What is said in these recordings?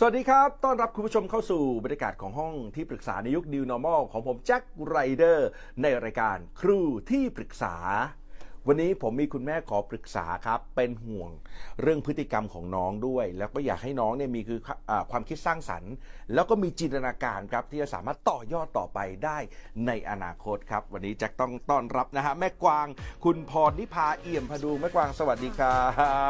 สวัสดีครับ ต้อนรับคุณผู้ชมเข้าสู่บรรยากาศของห้องที่ปรึกษาในยุค New Normal ของผมแจ็คไรเดอร์ในรายการครูที่ปรึกษา วันนี้ผมมีคุณแม่ขอปรึกษาครับ เป็นห่วงเรื่องพฤติกรรมของน้องด้วย แล้วก็อยากให้น้องเนี่ยมีคืออาความคิดสร้างสรรค์ แล้วก็มีจินตนาการครับที่จะสามารถต่อยอดต่อไปได้ในอนาคตครับ วันนี้แจ็คต้องต้อนรับนะฮะแม่กวาง คุณพรนิพาเอี่ยมพดุงแม่กวางสวัสดีครั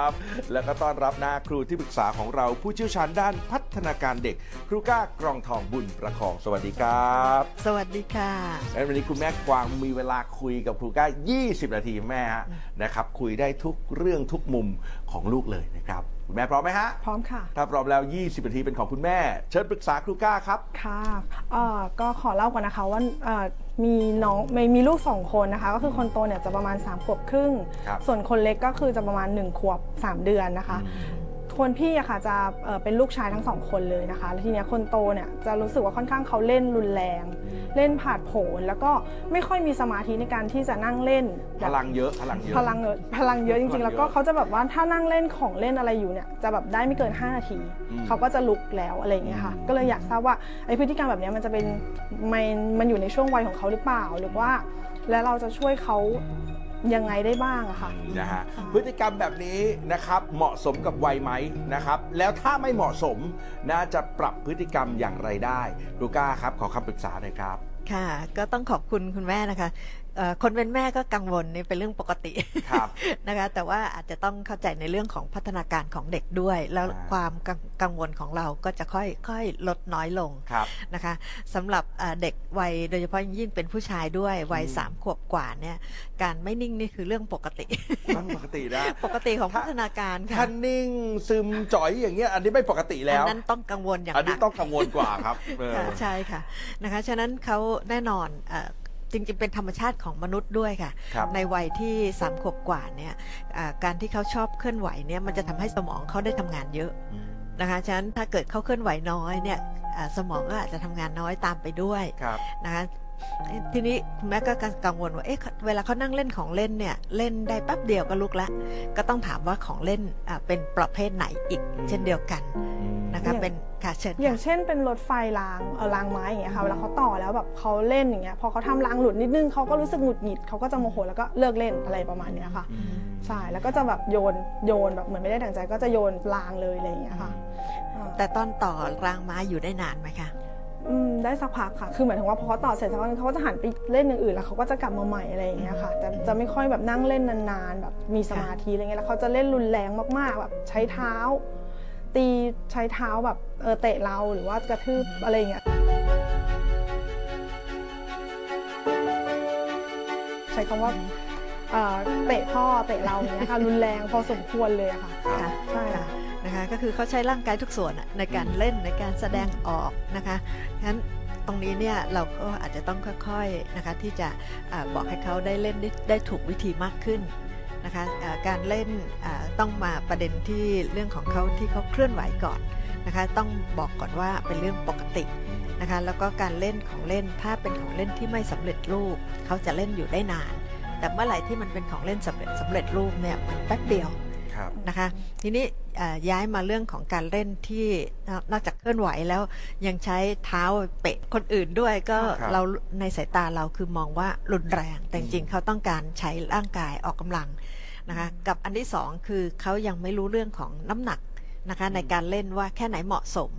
บ แล้วก็ต้อนรับนะครูที่ปรึกษาของเราผู้เชี่ยวชาญด้านพัฒนาการเด็ก ครูก้ากรองทองบุญประคองสวัสดีครับ สวัสดีค่ะและวันนี้คุณแม่กวางมีเวลาคุยกับครูก้า 20 นาทีแม่ฮะนะครับคุยได้ทุกเรื่องทุกมุมของลูกเลยนะครับคุณแม่พร้อมไหมฮะ พร้อมค่ะ ถ้าพร้อมแล้ว 20นาทีเป็นของคุณแม่ เชิญปรึกษาครูก้าครับ ค่ะเอ่อก็ขอเล่าก่อนนะคะว่าเอ่อมีน้องมีมีลูกสองคนนะคะ ก็คือคนโตเนี่ยจะประมาณ3ขวบครึ่งครับส่วนคนเล็กก็คือจะประมาณ 1 ขวบ 3 เดือนนะคะ คนพี่อะค่ะจะเอ่อเป็นลูกชายทั้งสองคนเลยนะคะ แล้วทีเนี้ยคนโตเนี่ยจะรู้สึกว่าค่อนข้างเขาเล่นรุนแรง เล่นผาดโผนแล้วก็ไม่ค่อยมีสมาธิในการที่จะนั่งเล่นพลังเยอะพลังเยอะพลังเยอะพลังเยอะจพลัริงงเยอะๆแล้วก็เขาจะแบบว่าถ้านั่งเล่นของเล่นอะไรอยู่เนี่ยจะแบบได้ไม่เกิน 5 นาทีอืมเขาก็จะลุกแล้วอะไรอย่างเงี้ยค่ะอืมก็เลยอยากทราบว่าไอ้พฤติกรรมแบบเนี้ยมันจะเป็นมันมันอยู่ในช่วงวัยของเขาหรือเปล่าหรือว่า แล้วเราจะช่วยเขา ยังไงได้บ้างอะค่ะ นะฮะค่ะพฤติกรรมแบบนี้นะครับเหมาะสมกับวัยไหมนะครับ แล้วถ้าไม่เหมาะสมนะจะปรับพฤติกรรมอย่างไรได้ครูก้าครับ ขอคำปรึกษาหน่อยครับ ค่ะ ก็ต้องขอบคุณคุณแม่นะคะเอ่อ คนเป็นแม่ก็กังวลนี่เป็นเรื่องปกติครับนะคะ แต่ว่าอาจจะต้องเข้าใจในเรื่องของพัฒนาการของเด็กด้วย แล้วอ่าความกังกังวลของเราก็จะค่อยค่อยลดน้อยลงครับนะคะสำหรับเอ่อเด็กวัยโดยเฉพาะยิ่งเป็นผู้ชายด้วยวัยอืมสามขวบกว่าเนี่ยการไม่นิ่งนี่คือเรื่องปกติมันปกตินะปกติของพัฒนาการค่ะท่านนิ่งซึมจ่อยอย่างเงี้ยอันนี้ไม่ปกติแล้วอันนั้นต้องกังวลอย่างอันหนันี้กต้องกังวลกว่าครับเออค่ะใช่ค่ะนะคะฉะนั้นเขาแน่นอนเอ่อ จริงๆ เป็นธรรมชาติของมนุษย์ด้วยค่ะครับในวัยที่สามขวบกว่าเนี่ยอ่าการที่เขาชอบเคลื่อนไหวเนี่ยมันจะทำให้สมองเขาได้ทำงานเยอะอืมนะคะฉะนั้นถ้าเกิดเขาเคลื่อนไหวน้อยเนี่ยอ่าสมองก็อาจจะทำงานน้อยตามไปด้วยครับนะคะทีนี้คุณแม่ก็กังวลว่าเอ๊ะเวลาเขานั่งเล่นของเล่นเนี่ยเล่นได้แป๊บเดียวก็ลุกละก็ต้องถามว่าของเล่นอ่าเป็นประเภทไหนอีกอืมเช่นเดียวกัน นะคะอย่างเป็นค่ะเชิญอย่างค่ะเช่นเป็นรถไฟรางเออรางไม้อย่างเงี้ยค่ะเวลาเขาต่อแล้วแบบเขาเล่นอย่างเงี้ยพอเขาทำรางหลุดนิดนึงเขาก็รู้สึกหงุดหงิดเขาก็จะโมโหแล้วก็เลิกเล่นอะไรประมาณเนี้ยค่ะอืมใช่แล้วก็จะแบบโยนโยนแบบเหมือนไม่ได้ดั่งใจก็จะโยนรางเลยอะไรอย่างเงี้ยค่ะอ่าแต่ตอนต่อรางไม้อยู่ได้นานไหมคะอืมได้สักพักค่ะ คือหมายถึงว่าพอเขาต่อเสร็จสักพักนึงเขาก็จะหันไปเล่นอย่างอื่นแล้วเขาก็จะกลับมาใหม่อะไรอย่างเงี้ยค่ะ แต่จะไม่ค่อยแบบนั่งเล่นนานๆแบบมีสมาธิอะไรเงี้ยแล้วเขาจะเล่นรุนแรงมากๆแบบใช้เท้า ตีใช้เท้าแบบเออเตะเราหรือว่ากระทืบอะไรอย่างเงี้ยใช้คำว่าเอ่อเตะพ่อเตะเราอย่างเงี้ยค่ะรุนแรงพอสมควรเลยอะค่ะค่ะใช่ค่ะนะคะก็คือเขาใช้ร่างกายทุกส่วนอะในการเล่นในการแสดงออกนะคะงั้นตรงนี้เนี่ยเราก็อาจจะต้องค่อยๆนะคะที่จะอาบอกให้เขาได้เล่นได้ได้ถูกวิธีมากขึ้น นะคะอ่าการเล่นอ่าต้องมาประเด็นที่เรื่องของเขาที่เขาเคลื่อนไหวก่อนนะคะต้องบอกก่อนว่าเป็นเรื่องปกตินะคะแล้วก็การเล่นของเล่นถ้าเป็นของเล่นที่ไม่สำเร็จรูปเขาจะเล่นอยู่ได้นาน แต่เมื่อไหร่ที่มันเป็นของเล่นสำเร็จสำเร็จรูปเนี่ยมันแป๊บเดียวครับนะคะทีนี้เอ่อย้ายมาเรื่องของการเล่นที่นอกนอกจากเคลื่อนไหวแล้วยังใช้เท้าเปะคนอื่นด้วยก็ครับเราในสายตาเราคือมองว่ารุนแรง แต่จริงๆเขาต้องการใช้ร่างกายออกกำลัง นะคะ กับอันที่สองคือเขายังไม่รู้เรื่องของน้ำหนักนะคะในการเล่นว่าแค่ไหนเหมาะสม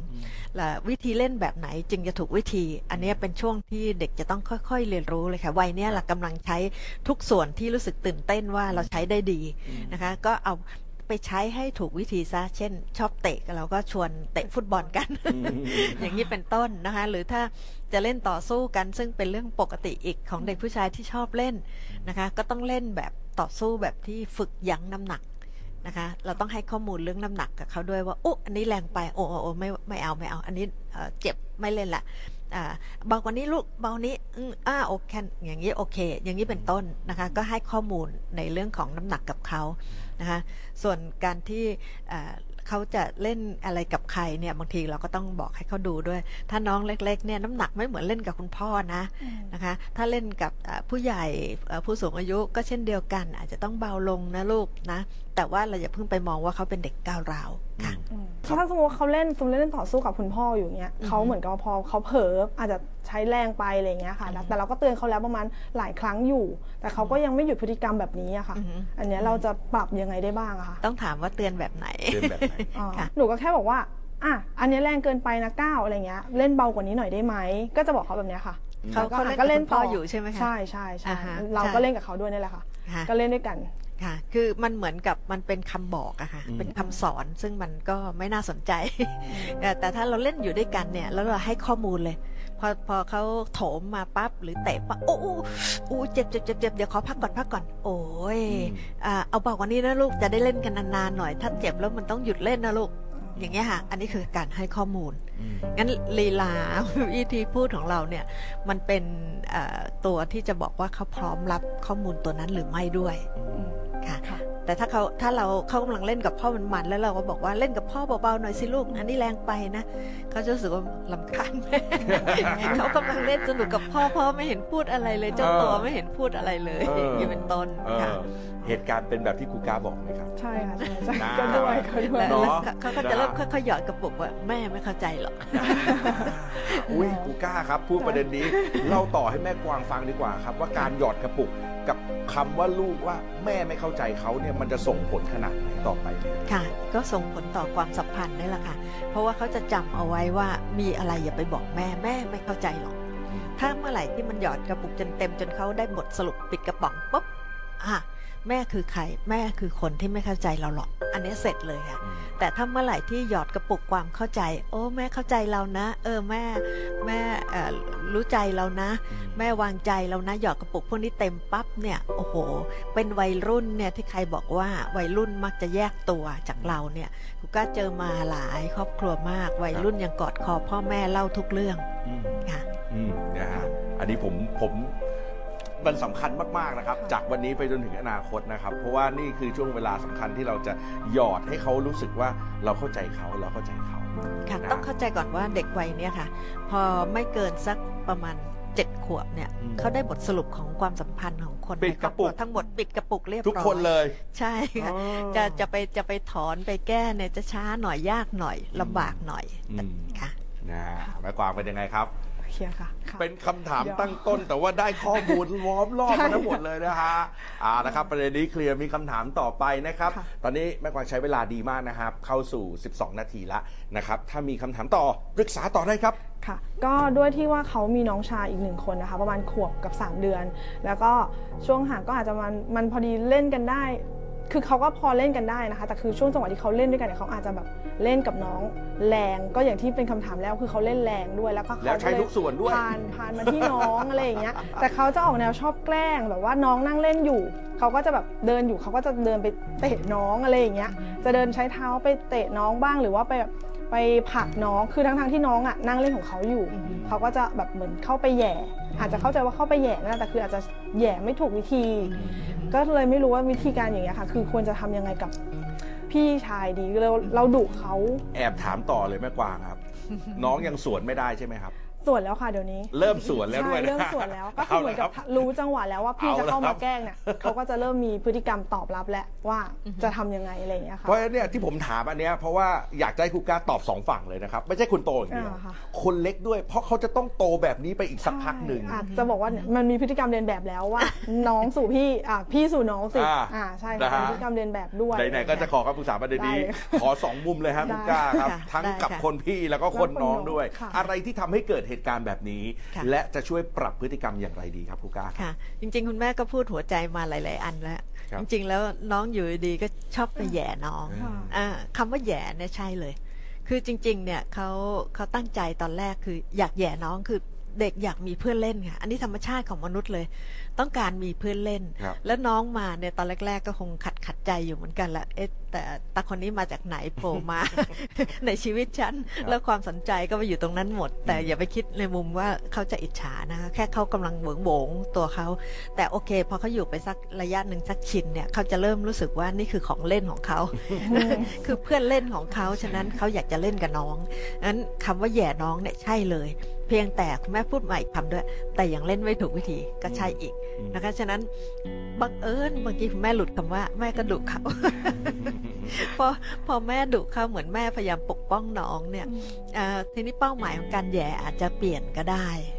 และวิธีเล่นแบบไหนจึงจะถูกวิธี อันเนี้ยเป็นช่วงที่เด็กจะต้องค่อยๆ เรียนรู้เลยค่ะวัยเนี้ยเรากำลังใช้ทุกส่วนที่รู้สึกตื่นเต้นว่าเราใช้ได้ดีนะคะ ก็เอาไปใช้ให้ถูกวิธีซะ เช่น ชอบเตะเราก็ชวนเตะฟุตบอลกัน อย่างนี้เป็นต้นนะคะ หรือถ้าจะเล่นต่อสู้กันซึ่งเป็นเรื่องปกติอีกของเด็กผู้ชายที่ชอบเล่นนะคะ ก็ต้องเล่นแบบ ต่อสู้แบบที่ฝึกยั้งน้ำหนักนะคะ เราต้องให้ข้อมูลเรื่องน้ำหนักกับเขาด้วยว่าอุ๊อันนี้แรงไปโอ้โอ้โอไม่ไม่เอาไม่เอา อันนี้เจ็บไม่เล่นละอ่าเบากว่านี้ลูกเบานี้อืมอ่าโอเคอย่างนี้โอเค อย่างนี้เป็นต้นนะคะ ก็ให้ข้อมูลในเรื่องของน้ำหนักกับเขานะคะ ส่วนการที่ เขาจะเล่นอะไรกับใครเนี่ยบางทีเราก็ต้องบอกให้เขาดูด้วย ถ้าน้องเล็กๆเนี่ยน้ำหนักไม่เหมือนเล่นกับคุณพ่อนะนะคะ ถ้าเล่นกับเอ่อผู้ใหญ่เอ่อผู้สูงอายุก็เช่นเดียวกัน อาจจะต้องเบาลงนะลูกนะ แต่ว่าเราอย่าเพิ่งไปมองว่าเขาเป็นเด็กก้าวร้าวค่ะ ถ้าสมมติว่าเขาเล่นสมมติเล่นต่อสู้กับคุณพ่ออยู่เงี้ยเขาเหมือนกับว่าพอเขาเผลออาจจะใช้แรงไปอะไรเงี้ยค่ะแล้วแต่เราก็เตือนเขาแล้วประมาณหลายครั้งอยู่ แต่เขาก็ยังไม่หยุดพฤติกรรมแบบนี้อะค่ะอือฮึอันเนี้ยเราจะปรับยังไงได้บ้างอะคะต้องถามว่าเตือนแบบไหนเตือนแบบไหนอ่าค่ะหนูก็แค่บอกว่าอะอันเนี้ยแรงเกินไปนะก้าวอะไรเงี้ยเล่นเบากว่านี้หน่อยได้ไหมก็จะบอกเขาแบบเนี้ยค่ะเขาแล้วก็เขาเล่นก็เล่นกับคุณพ่ออยู่ใช่ไหมคะใช่ใช่ใช่อ่าฮะเราใช่ก็เล่นกับเขาด้วยนี่แหละค่ะค่ะก็เล่นด้วยกัน ค่ะ คือมันเหมือนกับมันเป็นคำบอกอะค่ะอืมเป็นคำสอนซึ่งมันก็ไม่น่าสนใจแต่แต่ถ้าเราเล่นอยู่ด้วยกันเนี่ย แล้วเราให้ข้อมูลเลย พอพอเขาโถมมาปั๊บหรือเตะปั๊บโอ้โอ้โอ้เจ็บเจ็บเจ็บเจ็บเดี๋ยวขอพักก่อนพักก่อน โอ้ยอ่าเอาเบากว่านี้นะลูกจะได้เล่นกันนานๆหน่อย ถ้าเจ็บแล้วมันต้องหยุดเล่นนะลูกอย่างเงี้ยค่ะ อันนี้คือการให้ข้อมูลอืมงั้นลีลาวิธีพูดของเราเนี่ย มันเป็นเอ่อตัวที่จะบอกว่าเขาพร้อมรับข้อมูลตัวนั้นหรือไม่ด้วยอืม ค่ะค่ะ แต่ถ้าเขาถ้าเราเขากำลังเล่นกับพ่อมันมันๆแล้วเราก็บอกว่าเล่นกับพ่อเบาๆหน่อยสิลูกอันนี้แรงไปนะเขาจะรู้สึกว่าลำคาญแม่เขากำลังเล่นสนุกกับพ่อพ่อไม่เห็นพูดอะไรเลย เจ้าตัวไม่เห็นพูดอะไรเลยเอออย่างนี้เป็นต้นเอค่ะอ เหตุการณ์เป็นแบบที่ครูกาบอกไหมครับ ใช่ค่ะใช่ใช่นะก็ด้วยก็ด้วยแล้วเนาะแล้วเขาก็จะเริ่มค่อยๆหยอดกระปุกว่าแม่ไม่เข้าใจหรอกอุ้ยครูก้าครับพูดประเด็นนี้เล่าต่อให้แม่กวางฟังดีกว่าครับ ว่าการหยอดกระปุกกับคำว่าลูกว่าแม่ไม่เข้าใจเขาเนี่ยมันจะส่งผลขนาดไหนต่อไปเนี่ยค่ะ ก็ส่งผลต่อความสัมพันธ์นี่แหละค่ะ เพราะว่าเขาจะจำเอาไว้ว่ามีอะไรอย่าไปบอกแม่แม่ไม่เข้าใจหรอก ถ้าเมื่อไหร่ที่มันหยอดกระปุกจนเต็มจนเขาได้บทสรุปปิดกระป๋องปุ๊บอะ แม่คือใครแม่คือคนที่ไม่เข้าใจเราหรอก อันนี้เสร็จเลยค่ะ แต่ถ้าเมื่อไหร่ที่หยอดกระปุกความเข้าใจ โอ้แม่เข้าใจเรานะ เออแม่แม่เอ่อรู้ใจเรานะ แม่วางใจเรานะหยอดกระปุกพวกนี้เต็มปั๊บเนี่ยโอ้โห เป็นวัยรุ่นเนี่ยที่ใครบอกว่าวัยรุ่นมักจะแยกตัวจากเราเนี่ยกูก็เจอมาหลายครอบครัวมากวัยรุ่นยังกอดคอพ่อแม่เล่าทุกเรื่องอืมค่ะอืมนะฮะอันนี้ผมผม มันสำคัญมากๆนะครับค่ะจากวันนี้ไปจนถึงอนาคตนะครับ เพราะว่านี่คือช่วงเวลาสำคัญที่เราจะหยอดให้เขารู้สึกว่าเราเข้าใจเขาเราเข้าใจเขาค่ะนะ ต้องเข้าใจก่อนว่าเด็กวัยเนี้ยค่ะ พอไม่เกินสักประมาณเจ็ดขวบเนี่ยอืมเขาได้บทสรุปของความสัมพันธ์ของคนปิดในคกรระอบปุคกรัวทั้งหมดปิดกระปุกเรียบร้อยทุกคนเลยใช่ค่ะอ๋อจะจะไปจะไปถอนไปแก้เนี่ยจะช้าหน่อยยากหน่อยลำบากหน่อยอืมค่ะ นะฮะแม่กวางเป็นยังไงครับ เคลียร์ค่ะค่ะ เป็นคำถามเดี๋ยวตั้งต้น แต่ว่าได้ข้อมูลล้อมรอบใช่มาทั้งหมดเลยนะฮะอ่านะครับ ประเด็นนี้เคลียร์มีคำถามต่อไปนะครับ ค่ะ ตอนนี้แม่กวางใช้เวลาดีมากนะครับ เข้าสู่ 12 นาทีละนะครับ ถ้ามีคำถามต่อปรึกษาต่อได้ครับ ค่ะ ก็ด้วยที่ว่าเขามีน้องชายอีกหนึ่งคนนะคะ ประมาณขวบกับ 3 เดือน แล้วก็ช่วงห่างก็อาจจะมันมันพอดีเล่นกันได้ คือเขาก็พอเล่นกันได้นะคะ แต่คือช่วงจังหวะที่เขาเล่นด้วยกันเนี่ยเขาอาจจะแบบเล่นกับน้องแรง ก็อย่างที่เป็นคำถามแล้วคือเขาเล่นแรงด้วยแล้วก็เขาแล้วใช้ทุกส่วนด้วยผ่านผ่านมาที่น้องอะไรอย่างเงี้ย แต่เขาจะออกแนวชอบแกล้งแบบว่าน้องนั่งเล่นอยู่ เขาก็จะแบบเดินอยู่เขาก็จะเดินไปเตะน้องอะไรอย่างเงี้ย จะเดินใช้เท้าไปเตะน้องบ้างหรือว่าไปแบบไปผลักน้องคือทั้งทงๆที่น้องอะนั่งเล่นของเขาอยู่อือฮึเขาก็จะแบบเหมือนเข้าไปแหย่ อาจจะเข้าใจว่าเข้าไปแหย่นะแต่คืออาจจะแหย่ไม่ถูกวิธี ก็เลยไม่รู้ว่าวิธีการอย่างเงี้ยค่ะ คือควรจะทำยังไงกับพี่ชายดีเราเราดุเขาแอบถามต่อเลยแม่กวางครับ น้องยังสวนไม่ได้ใช่ไหมครับ ส่วนแล้วค่ะเดี๋ยวนี้เริ่มสวนแล้วด้วยใช่นะ เริ่มสวนแล้วก็คือเหมือนกับาละครับรู้จังหวะแล้วว่าพี่เอาจะละเข้าครัมาบ แกล้งเนี่ยเขาก็จะเริ่มมีพฤติกรรมตอบรับแล้วว่าจะทำยังไงอะไรอย่างเงี้ยค่ะ เพราะฉะนั้นเนี่ยที่ผมถามอันเนี้ยเพราะว่าอยากจะให้ครูก้าตอบสองฝั่งเลยนะครับ ไม่ใช่คนโตอย่างเดียวอ่าค่ะ คนเล็กด้วยเพราะเขาจะต้องโตแบบนี้ไปอีกสักพักหนึ่ง ใช่อาจจะบอกว่าเนี่ยมันมีพฤติกรรมเรียนแบบแล้วว่า น้องสู่พี่อะพี่สู่น้องสิอ่าอ่าใช่นะค่ะฮะ มีพฤติกรรมเรียนแบบด้วย ไหนๆก็จะขอคำปรึกษาประเด็นนี้ ได้ขอสองมุมเลยครับได้คุณก้าครับค่ะทั้งได้กับค่ะ คนพี่แล้วก็คนแล้วคนน้องน้องด้วย ค่ะ อะไรที่ทำให้เกิดเหตุการณ์แบบนี้ ค่ะ และจะช่วยปรับพฤติกรรมอย่างไรดีครับคุณก้าครับ ค่ะ จริง ๆ คุณแม่ก็พูดหัวใจมาหลาย ๆ อันแล้ว ครับ จริง ๆ แล้วน้องอยู่ดีๆก็ชอบไปแหย่น้อง ค่ะ อ่าคำว่าแหย่เนี่ยใช่เลย คือจริง ๆ เนี่ยเขาเขาตั้งใจตอนแรกคืออยากแหย่น้องคือ เด็กอยากมีเพื่อนเล่นค่ะ อันนี้ธรรมชาติของมนุษย์เลย ต้องการมีเพื่อนเล่น ครับ แล้วน้องมาเนี่ยตอนแรก ๆ ก็คงขัดขัดใจอยู่เหมือนกันแหละเอ๊ะแต่ตาคนนี้มาจากไหนโผล่มา ในชีวิตฉัน แล้วความสนใจก็ไปอยู่ตรงนั้นหมด แต่อย่าไปคิดในมุมว่าเขาจะอิจฉานะคะแค่เขากำลังเหวงโหวงตัวเขา แต่โอเคพอเขาอยู่ไปสักระยะหนึ่งสักชินเนี่ยเขาจะเริ่มรู้สึกว่านี่คือของเล่นของเขา คือเพื่อนเล่นของเขาฉะนั้นเขาอยากจะเล่นกับน้องนั้นคำว่าแหย่น้องเนี่ยใช่เลย เพียงแต่คุณแม่พูดใหม่คำด้วย แต่ยังเล่นไม่ถูกวิธีก็ใช่อีกอืมนะคะฉะนั้นบังเอิญบางทีคุณแม่หลุดคำว่าแม่ก็ดุเขาพอพอแม่ดุเขาเหมือนแม่พยายามปกป้องน้องเนี่ยเอ่อทีนี้เป้าหมายของการแหย่อาจจะเปลี่ยนก็ได้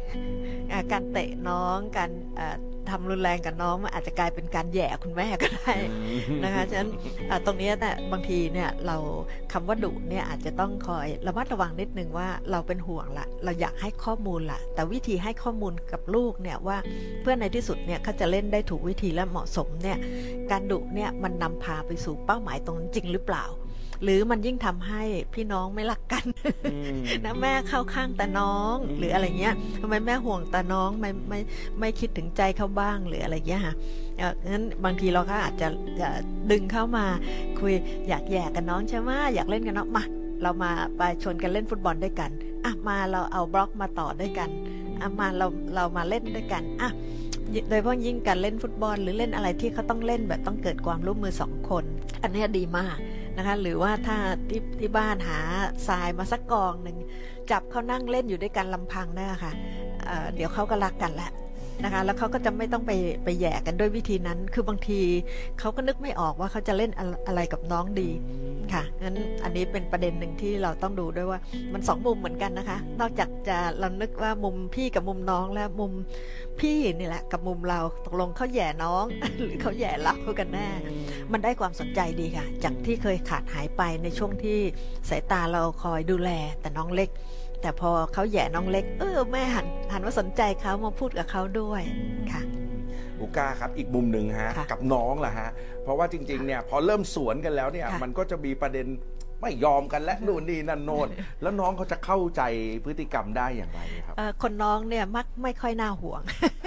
อ่า การเตะน้องการเอ่อทำรุนแรงกับน้องมันอาจจะกลายเป็นการแหย่คุณแม่ก็ได้นะคะฉะนั้นอ่าตรงเนี้ยเนี่ยบางทีเนี่ยเราคำว่าดุเนี่ยอาจจะต้องคอยระมัดระวังนิดนึงว่าเราเป็นห่วงละเราอยากให้ข้อมูลละแต่วิธีให้ข้อมูลกับลูกเนี่ยว่าเพื่อในที่สุดเนี่ยเขาจะเล่นได้ถูกวิธีและเหมาะสมเนี่ยการดุเนี่ยมันนำพาไปสู่เป้าหมายตรงนั้นจริงหรือเปล่า หรือมันยิ่งทำให้พี่น้องไม่รักกันนะแม่เข้าข้างแต่น้องอืมหรืออะไรเงี้ยทำไมแม่ห่วงแต่น้องไม่ไม่ไม่คิดถึงใจเขาบ้างหรืออะไรเงี้ยค่ะเอ่องั้นบางทีเราก็อาจจะจะดึงเข้ามาคุยอยากแย่กับน้องใช่ไหมอยากเล่นกับน้องมาเรามาไปชวนกันเล่นฟุตบอลด้วยกันอะมาเราเอาบล็อกมาต่อด้วยกันอะมาเราเรามาเล่นด้วยกันอะโดยเฉพาะยิ่งการเล่นฟุตบอลหรือเล่นอะไรที่เขาต้องเล่นแบบต้องเกิดความร่วมมือสองคน อันเนี้ยดีมาก นะคะ หรือว่าถ้าที่ที่บ้านหาทรายมาสักกองหนึ่งจับเขานั่งเล่นอยู่ด้วยกันลำพังได้ค่ะเเดี๋ยวเขาก็รักกันแหละ นะคะแล้วเขาก็จะไม่ต้องไปไปแย่กันด้วยวิธีนั้น คือบางทีเขาก็นึกไม่ออกว่าเขาจะเล่นอะไรกับน้องดีค่ะงั้นอันนี้เป็นประเด็นหนึ่งที่เราต้องดูด้วยว่ามันสองมุมเหมือนกันนะคะ นอกจากจะเรานึกว่ามุมพี่กับมุมน้องแล้วมุมพี่นี่แหละ กับมุมเราตกลงเขาแย่น้อง หรือเขาแย่เรากันแน่ มันได้ความสนใจดีค่ะ จากที่เคยขาดหายไปในช่วงที่สายตาเราคอยดูแลแต่น้องเล็ก แต่พอเขาแหย่น้องเล็ก เออแม่หันหันมาสนใจเขามาพูดกับเขาด้วยค่ะอุก้าครับอีกมุมหนึ่งฮะค่ะกับน้องล่ะฮะเพราะว่าจริงๆเนี่ยพอเริ่มสวนกันแล้วเนี่ยค่ะมันก็จะมีประเด็นไม่ยอมกันและนู่นนี่นั่นโน่นแล้วน้องเขาจะเข้าใจพฤติกรรมได้อย่างไรครับเอ่อคนน้องเนี่ยมักไม่ค่อยน่าห่วง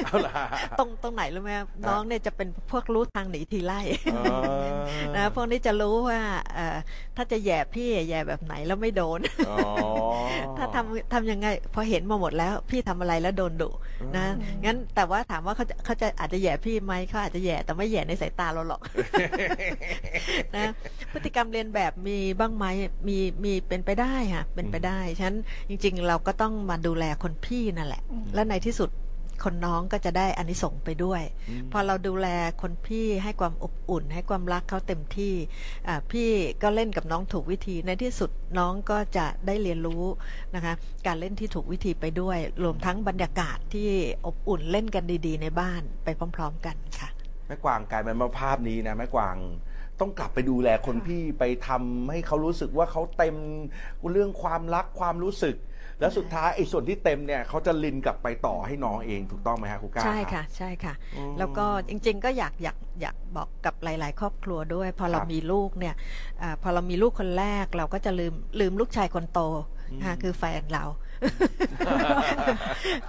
เอาล่ะตรงตรงไหนรู้ไหมครับน้องเนี่ยจะเป็นพวกรู้ทางหนีทีไล่เออนะพวกนี้จะรู้ว่าเอ่อถ้าจะแหย่พี่แหย่แบบไหนแล้วไม่โดนอ๋อถ้า ทำทำยังไง พอเห็นมาหมดแล้ว พี่ทำอะไรแล้วโดนดุนะงั้นแต่ว่าถามว่าเขาจะเขาจะอาจจะแหย่พี่ไหมเขาอาจจะแหย่แต่ไม่แหย่ในสายตาเราหรอกนะพฤติกรรมเรียนแบบมีบ้างไหมมีมีเป็นไปได้ค่ะเป็นไปได้ฉะนั้นจริง ๆ เราก็ต้องมาดูแลคนพี่นั่นแหละ และในที่สุด คนน้องก็จะได้อานิสงส์ไปด้วย พอเราดูแลคนพี่ให้ความอบอุ่น ให้ความรักเขาเต็มที่อ่าพี่ก็เล่นกับน้องถูกวิธีในที่สุดน้องก็จะได้เรียนรู้นะคะการเล่นที่ถูกวิธีไปด้วย รวมทั้งบรรยากาศที่อบอุ่นเล่นกันดี ๆ ในบ้านไปพร้อม ๆ กันค่ะแม่กวางกลายเป็นมาภาพนี้นะแม่กวาง ต้องกลับไปดูแลคนพี่ไปทำให้เขารู้สึกว่าเขาเต็มเรื่องความรักความรู้สึก แล้วสุดท้ายไอ้ส่วนที่เต็มเนี่ยเขาจะลินกลับไปต่อให้น้องเองถูกต้องไหมฮะครูก้าใช่รัค่ะบใช่ค่ะ อืม แล้วก็จริงๆ ก็อยากอยากอยากบอกกับหลาย ๆ ครอบครัวด้วย พอเราครับมีลูกเนี่ยอาพอเรามีลูกคนแรกเราก็จะลืมลืมลูกชายคนโตนะคะคือแฟนเรา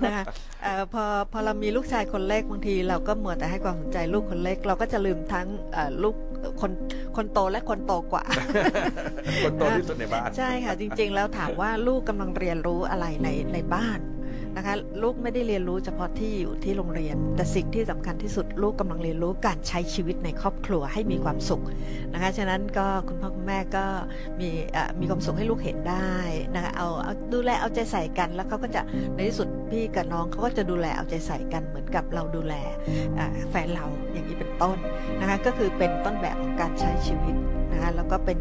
นะคะเอ่อพอพอเรามีลูกชายคนเล็กบางที เราก็มัวแต่ให้ความสนใจลูกคนเล็ก เราก็จะลืมทั้งเอ่อลูกคนคนโตและคนโตกว่า คนโตที่สุดในบ้าน ใช่ค่ะ จริง ๆ แล้วถามว่าลูกกำลังเรียนรู้อะไรในในบ้าน นะคะลูกไม่ได้เรียนรู้เฉพาะที่อยู่ที่โรงเรียน แต่สิ่งที่สำคัญที่สุดลูกกำลังเรียนรู้การใช้ชีวิตในครอบครัวให้มีความสุขนะคะฉะนั้นก็คุณพ่อคุณแม่ก็มีมีความสุขให้ลูกเห็นได้นะคะเอาเอาดูแลเอาใจใส่กันแล้วเขาก็จะในที่สุดพี่กับน้องเขาก็จะดูแลเอาใจใส่กันเหมือนกับเราดูแลแฟนเราอย่างนี้เป็นต้นนะคะก็คือเป็นต้นแบบของการใช้ชีวิตนะคะแล้วก็เป็น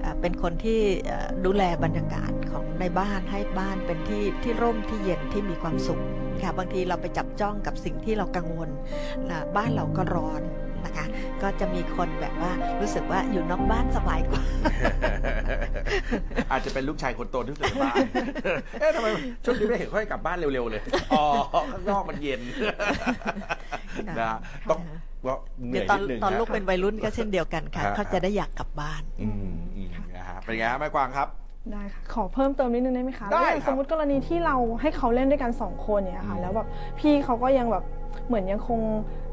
เอ่อเป็นคนที่เอ่อดูแลบรรยากาศของในบ้านให้บ้านเป็นที่ที่ร่มที่เย็นที่มีความสุขค่ะบางทีเราไปจับจ้องกับสิ่งที่เรากังวลนะบ้านเราก็ร้อนนะคะก็จะมีคนแบบว่ารู้สึกว่าอยู่นอกบ้านสบายกว่า อาจจะเป็นลูกชายคนโตที่สุดในบ้านเอ๊ะทำไมช่วงนี้ไม่เห็นค่อยกลับบ้านเร็วๆเลยอ๋อข้างนอกมันเย็นนะต้องก็เหนื่เดี๋ยอวยตอนนิดนึงตอนฮะลูกเป็นวัยรุ่นก็เช่นเดียวกันค่ะฮะเขาจะได้อยากกลับบ้านอืมอืมนะฮะ เป็นไงฮะแม่กวางครับ ได้ค่ะ ขอเพิ่มเติมนิดนึงได้ไหมคะได้แล้วอย่างครับสมมติกรณีที่เราให้เขาเล่นด้วยกันสองคนเนี่ยค่ะ แล้วแบบพี่เขาก็ยังแบบเหมือนยังคง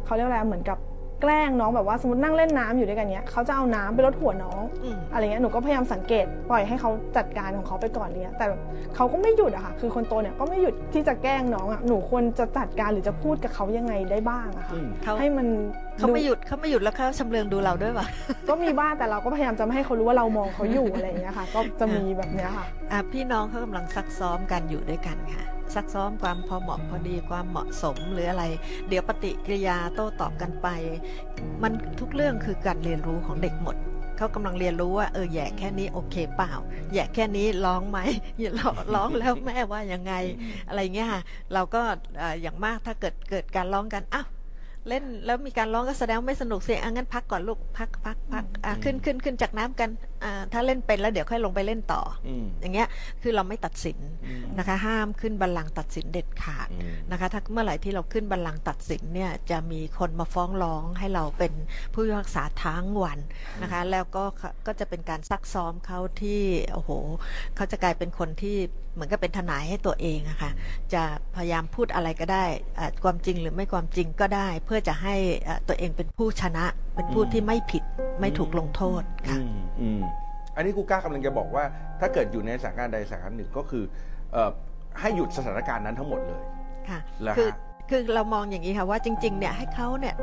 เขาเรียกอะไรเหมือนกับ แกล้งน้องแบบว่าสมมตินั่งเล่นน้ำอยู่ด้วยกันเนี้ยเขาจะเอาน้ำไปรดหัวน้องอืมอะไรเงี้ยหนูก็พยายามสังเกตปล่อยให้เขาจัดการของเขาไปก่อนเนี้ยแต่แบบเขาก็ไม่หยุดอะค่ะ คือคนโตเนี่ยก็ไม่หยุดที่จะแกล้งน้องอะหนูควรจะจัดการหรือจะพูดกับเขายังไงได้บ้างอะค่ะอืมเขาให้มันเขาไม่หยุดเขาไม่หยุดแล้วเขาชำเลืองดูเราด้วยป่ะก็มีบ้างแต่เราก็พยายามจะไม่ให้เขารู้ว่าเรามองเขาอยู่อะไรอย่างเงี้ยค่ะ ก็จะมีแบบเนี้ยค่ะอะพี่น้องเขากำลังซักซ้อมกันอยู่ด้วยกันค่ะ ซักซ้อมความพอเหมาะพอดีความเหมาะสมหรืออะไร เดี๋ยวปฏิกิริยาโต้ตอบกันไป มันทุกเรื่องคือการเรียนรู้ของเด็กหมดเขากำลังเรียนรู้ว่าเออแย่แค่นี้โอเคเปล่าแย่แค่นี้ร้องไหมอย่าร้องร้องแล้วแม่ว่ายังไง อะไรเงี้ยค่ะเราก็อย่างมากถ้าเกิดเกิดการร้องกันอ้าวเล่นแล้วมีการร้องก็แสดงไม่สนุกเสิอะงั้นพักก่อนลูกพักพักพักขึ้นขึ้นขึ้นจากน้ำกันอ่าถ้าเล่นเป็นแล้วเดี๋ยวค่อยลงไปเล่นต่ออืมอย่างเงี้ยคือเราไม่ตัดสินอืม นะคะ ห้ามขึ้นบัลลังก์ตัดสินเด็ดขาดอืม นะคะถ้าเมื่อไหร่ที่เราขึ้นบัลลังก์ตัดสินเนี่ยจะมีคนมาฟ้องร้องให้เราเป็นผู้พิพากษาทั้งวันนะคะ แล้วก็ก็จะเป็นการซักซ้อมเขาที่โอ้โหเขาจะกลายเป็นคนที่เหมือนกับเป็นทนายให้ตัวเองอะค่ะจะพยายามพูดอะไรก็ได้อะความจริงหรือไม่ความจริงก็ได้ เพื่อจะให้อะตัวเองเป็นผู้ชนะ เป็นผู้ที่ไม่ผิดไม่ถูกลงโทษค่ะอืมอืมอันนี้ครูก้ากำลังจะบอกว่า ถ้าเกิดอยู่ในสถานการณ์ใดสถานการณ์หนึ่งก็คือเอ่อให้หยุดสถานการณ์นั้นทั้งหมดเลยค่ะเหรอฮะคือคือเรามองอย่างนี้ค่ะว่าจริงๆเนี่ยให้เขาเนี่ย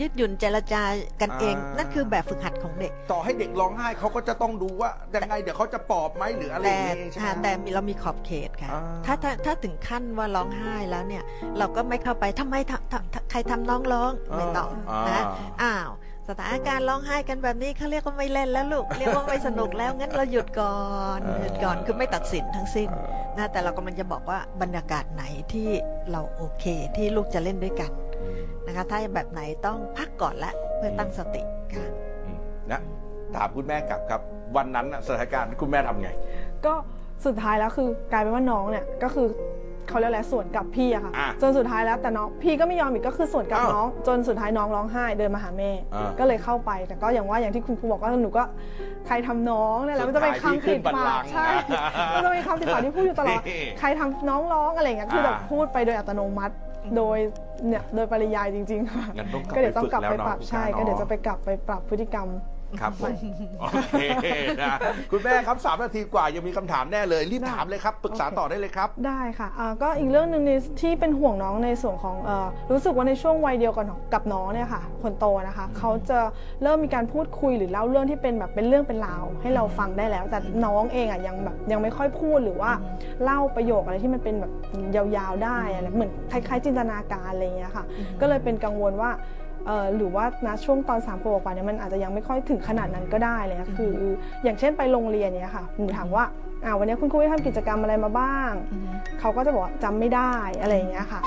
ยืดหยุ่นเจรจากันเอง อ่านั่ นั่นคือแบบฝึกหัดของเด็ก ต่อให้เด็กร้องไห้เขาก็จะต้องดูว่ายังไงเดี๋ยวเขาจะปลอบไหมหรืออะไรอแต่ย่างงี้ใช่ไหมอ่าแต่เรามีขอบเขตค่ะ อ่า ถ้าถ้าถ้าถึงขั้นว่าร้องไห้แล้วเนี่ย เราก็ไม่เข้าไปทำไมทำทำทำใครทำน้องร้องไม่ต้องอ่านะ อ้าวสถานการณ์ร้องไห้กันแบบนี้เขาเรียกว่าไม่เล่นแล้วลูก เรียกว่าไม่สนุกแล้วงั้นเราหยุดก่อนหยุดก่อนคือไม่ตัดสินทั้งสิ้นนะแต่เรากำลังจะบอกว่าบรรยากาศไหนที่เราโอเคที่ลูกจะเล่นด้วยกันอืม นะคะ ถ้าแบบไหนต้องพักก่อนละเพื่อตั้งสติค่ะอืมนะถามคุณแม่กลับครับ วันนั้นน่ะสถานการณ์คุณแม่ทำไง ก็สุดท้ายแล้วคือกลายเป็นว่าน้องเนี่ยก็คือเขาเรียกอะไรสวนกลับพี่อะค่ะอะ จนสุดท้ายแล้วแต่น้องพี่ก็ไม่ยอมอีกก็คือสวนกลับอ้าวน้อง จนสุดท้ายน้องร้องไห้เดินมาหาแม่อ่าก็เลยเข้าไปแต่ก็อย่างว่าอย่างที่คุณครูบอกว่าหนูก็ใครทำน้องเนี่ยแหละมันจะเป็นคำติดปากใช่มันจะเป็นคำติดปากที่พูดอยู่ตลอดใครทำน้องร้องอะไรอย่างเงี้ยคือแบบอ่าพูดไปโดยอัตโนมัติ โดยเนี่ยโดยปริยายจริงๆค่ะงั้นต้องกลับก็เดี๋ยวต้องกลับไปไปฝึกแล้วปรับเนาะใช่คุณก้าก็เดี๋ยวเนาะจะไปกลับไปปรับพฤติกรรม ครับผมโอเคนะคุณแม่ครับสามนาทีกว่ายังมีคำถามแน่เลย รีบได้ถามเลยครับปรึกษาโอเคต่อได้เลยครับ ได้ค่ะอ่าก็อีกเรื่องหนึ่งในที่เป็นห่วงน้องในส่วนของเออรู้สึกว่าในช่วงวัยเดียวกันกับน้องเนี่ยค่ะ คนโตนะคะเขาจะเริ่มมีการพูดคุยหรือเล่าเรื่องที่เป็นแบบเป็นเรื่องเป็นราวให้เราฟังได้แล้ว แต่น้องเองอะยังแบบยังไม่ค่อยพูดหรือว่าเล่าประโยคอะไรที่มันเป็นแบบยาวๆได้อะไรเหมือนคล้ายๆจินตนาการอะไรอย่างเงี้ยค่ะ ก็เลยเป็นกังวลว่าเอ่อ หรือว่านะช่วงตอนสามขวบกว่าเนี่ยมันอาจจะยังไม่ค่อยถึงขนาดนั้นก็ได้เลยนะคือ อย่างเช่นไปโรงเรียนเนี่ยค่ะหนูถามว่าอ่าวันนี้คุณครูได้ทำกิจกรรมอะไรมาบ้าง เขาก็จะบอกว่าจำไม่ได้อะไรอย่างเงี้ยค่ะ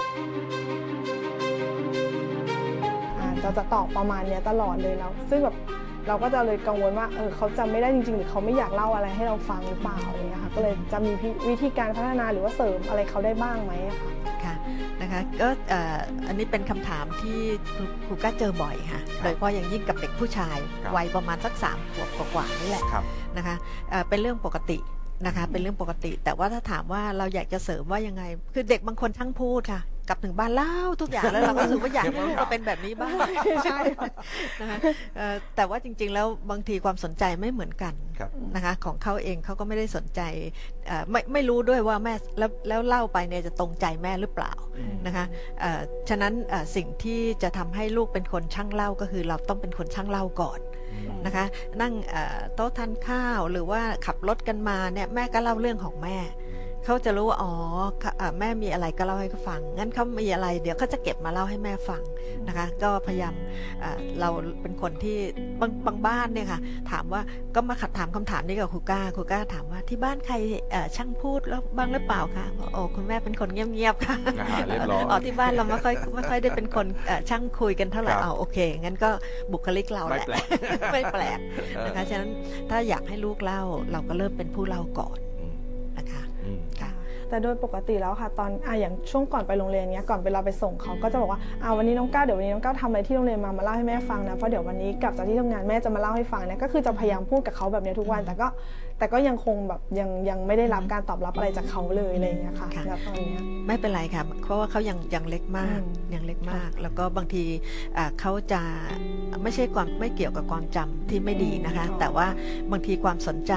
อ่าจะจะตอบประมาณเนี้ยตลอดเลยแล้ว ซึ่งแบบเราก็จะเลยกังวลว่าเออเขาจำไม่ได้จริงๆ หรือเขาไม่อยากเล่าอะไรให้เราฟังหรือเปล่าอะไรเงี้ยค่ะก็เลยจะมีวิธีการพัฒนาหรือว่าเสริมอะไรเขาได้บ้างไหมอะค่ะค่ะ นะคะก็เอ่ออันนี้เป็นคำถามที่ครูครูก็เจอบ่อยค่ะครับโดยเฉพาะอย่างยิ่งกับเด็กผู้ชายครับวัยประมาณสักสามขวบกว่าๆนี่แหละครับนะคะเอ่อเป็นเรื่องปกตินะคะเป็นเรื่องปกติ แต่ว่าถ้าถามว่าเราอยากจะเสริมว่ายังไง คือเด็กบางคนช่างพูดค่ะ กลับถึงบ้านเล่าทุกอย่างแล้วเราก็รู้สึกว่าอยากให้ลูกเราเป็นแบบนี้บ้างใช่นะคะเอ่อแต่ว่าจริง ๆ แล้วบางทีความสนใจไม่เหมือนกันครับนะคะของเขาเองเขาก็ไม่ได้สนใจเอ่อไม่ไม่รู้ด้วยว่าแม่แล้วแล้วเล่าไปเนี่ยจะตรงใจแม่หรือเปล่าอืมนะคะเอ่อฉะนั้นเอ่อสิ่งที่จะทำให้ลูกเป็นคนช่างเล่าก็คือเราต้องเป็นคนช่างเล่าก่อนนะคะนั่งเอ่อโต๊ะทานข้าวหรือว่าขับรถกันมาเนี่ยแม่ก็เล่าเรื่องของแม่ เขาจะรู้ว่าอ๋อค่ะเอ่อแม่มีอะไรก็เล่าให้เขาฟัง งั้นเขามีอะไร เดี๋ยวเขาจะเก็บมาเล่าให้แม่ฟังนะคะ ก็พยายามเอ่อเราเป็นคนที่บางบางบ้านเนี่ยค่ะ ถามว่าก็มาขัดถามคำถามนี้กับครูก้าครูก้าถามว่าที่บ้านใครเอ่อช่างพูดแล้วบ้างหรือเปล่าคะบอกโอ้คุณแม่เป็นคนเงียบๆค่ะอาหารเรียบร้อยอ๋อที่บ้านเราไม่ค่อยไม่ค่อยได้เป็นคนเอ่อช่างคุยกันเท่าไหร่ครับอ๋อโอเคงั้นก็บุคลิกเราแหไม่ละแปลกไม่แปลกเออนะคะฉะนั้นถ้าอยากให้ลูกเล่าเราก็เริ่มเป็นผู้เล่าก่อนอืมนะคะอืม ค่ะแต่โดยปกติแล้วค่ะ ตอนอะอย่างช่วงก่อนไปโรงเรียนเนี้ยก่อนเวลาไปส่งเขาก็จะบอกว่าอ่าวันนี้น้องก้าวเดี๋ยววันนี้น้องก้าวทำอะไรที่โรงเรียนมามาเล่าให้แม่ฟังนะเพราะเดี๋ยววันนี้กลับจากที่ทำงานแม่จะมาเล่าให้ฟังเนี่ยก็คือจะพยายามพูดกับเขาแบบเนี้ยทุกวัน แต่ก็ แแต่ก็ยังคงแบบยังยังไม่ได้รับการตอบรับอะไรจากเขาเลยอะไรอย่างเงี้ยค่ะค่ะณตอนเนี้ยไม่เป็นไรค่ะเพราะว่าเขายังยังเล็กมากอืมยังเล็กมาก แล้วก็บางทีอ่าเขาจะไม่ใช่ความไม่เกี่ยวกับความจำที่ไม่ดีนะคะ แต่ว่าบางทีความสนใจ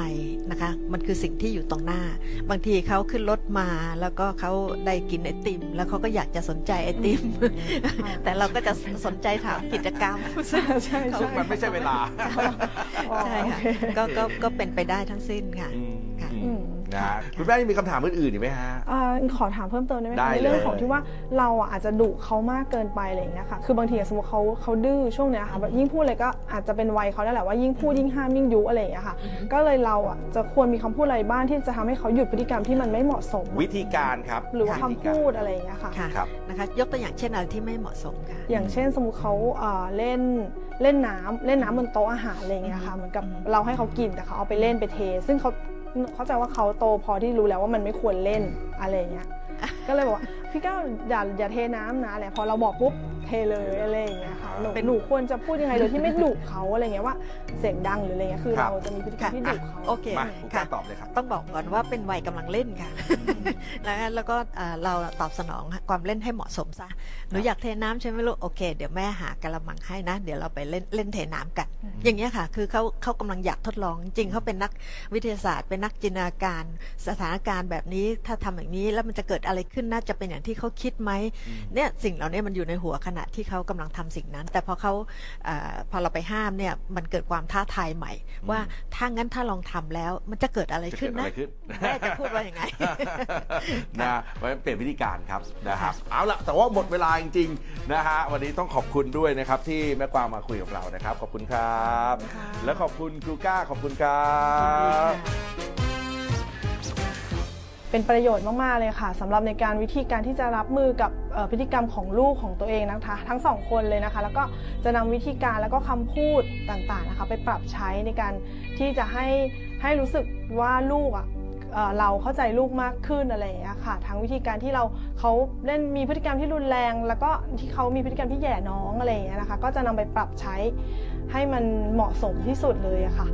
นะคะ มันคือสิ่งที่อยู่ตรงหน้า บางทีเขาขึ้นรถมาแล้วก็เขาได้กินไอติม แล้วเขาก็อยากจะสนใจไอติม แต่เราก็จะสนใจถามกิจกรรมใช่ใช่ซึ่งใช่มันไม่ใช่เวลาอ๋อใช่โอค่ะเคก็ก็ก็เป็นไปได้ทั้งสิ้นค่ะอืมค่ะ นะฮะคุณแม่ยังมีคำถามอื่นๆอีกไหมฮะอ่าขอถามเพิ่มเติมได้ไหมได้คะเลยในเรื่องของที่ว่าเราอะอาจจะดุเขามากเกินไปอะไรอย่างเงี้ยค่ะคือบางทีสมมติเขาเขาดื้อช่วงเนี้ยค่ะแบบยิ่งพูดอะไรก็อาจจะเป็นวัยเขาแล้วแหละว่ายิ่งพูดยิ่งห้ามยิ่งยุอะไรอย่างเงี้ยค่ะ ก็เลยเราอะจะควรมีคำพูดอะไรบ้างที่จะทำให้เขาหยุดพฤติกรรมที่มันไม่เหมาะสม วิธีการครับหรือว่าวิคำธีการพูดอะไรอย่างเงี้ยค่ะค่ะครับนะคะยกตัวอย่างเช่นอะไรที่ไม่เหมาะสมค่ะอย่างเช่นสมมติเขาเอ่อเล่นเล่นน้ำเล่นน้ำบนโต๊ะอาหารอะไรอย่างเงี้ยค่ะเหมือนกับเราให้เขากินแต่เขาเอาไปเล่นไปเท ซึ่งเขา เข้าใจว่าเขาโตพอที่รู้แล้วว่ามันไม่ควรเล่นอะไรอย่างเงี้ย ก็เลยบอกว่าพี่ก้าวอย่าอย่าเทน้ำนะอะไรพอเราบอกปุ๊บเทเลยอะไรอย่างเงี้ยค่ะหนูเป็นหนูควรจะพูดยังไงโดยที่ไม่ดุเขาอะไรเงี้ยว่าเสียงดังหรืออะไรเงี้ยคือครับเราจะมีพฤติกรรมที่ดุเขา โอเคมาคุณค่ะก้าตอบเลยครับ ต้องบอกก่อนว่าเป็นวัยกำลังเล่นค่ะ นะคะแล้วก็เอ่อเราตอบสนองความเล่นให้เหมาะสมซะ หนูอยากเทน้ำใช่ไหมลูก โอเค เดี๋ยวแม่หากระมังให้นะ เดี๋ยวเราไปเล่นเล่นเทน้ำกัน อย่างเงี้ยค่ะ คือเขาเขากำลังอยากทดลอง จริงๆเขาเป็นนักวิทยาศาสตร์ เป็นนักจินตนาการ สถานการณ์แบบนี้ ถ้าทำอย่างนี้แล้วมันจะเกิดอะไรขึ้นน่าจะเป็นอย่างที่เขาคิดไหมเนี่ยสิ่งเหล่านี้มันอยู่ในหัวขณะที่เขากำลังทำสิ่งนั้น แต่พอเขาเออพอเราไปห้ามเนี่ยมันเกิดความท้าทายใหม่ ว่าถ้างั้นถ้าลองทำแล้วมันจะเกิดอะไรจะขึ้เกินดอะนะไรขึ้นแม่จะพูดว่าอย่างไงนะเพราะฉะนั้นเปลี่ยนวิธีการครับนะครับเอาละแต่ว่าหมดเวลาจริงๆนะฮะวันนี้ต้องขอบคุณด้วยนะครับที่แม่กวางมาคุยกับเรานะครับ ขอบคุณครับขอบคุณค่ะและขอบคุณครูก้าขอบคุณครับ เป็นประโยชน์มากๆเลยค่ะสำหรับในการวิธีการที่จะรับมือกับพฤติกรรมของลูกของตัวเองนะคะ ทั้งสองคนเลยนะคะ แล้วก็จะนำวิธีการแล้วก็คำพูดต่างๆนะคะไปปรับใช้ในการที่จะให้ให้รู้สึกว่าลูกอะเอ่อเราเข้าใจลูกมากขึ้นอะไรอย่างเงี้ยค่ะทั้งวิธีการที่เราเขาเล่นมีพฤติกรรมที่รุนแรง แล้วก็ที่เขามีพฤติกรรมที่แย่น้องอะไรอย่างเงี้ยนะคะ ก็จะนำไปปรับใช้ให้มันเหมาะสมที่สุดเลยอะค่ะ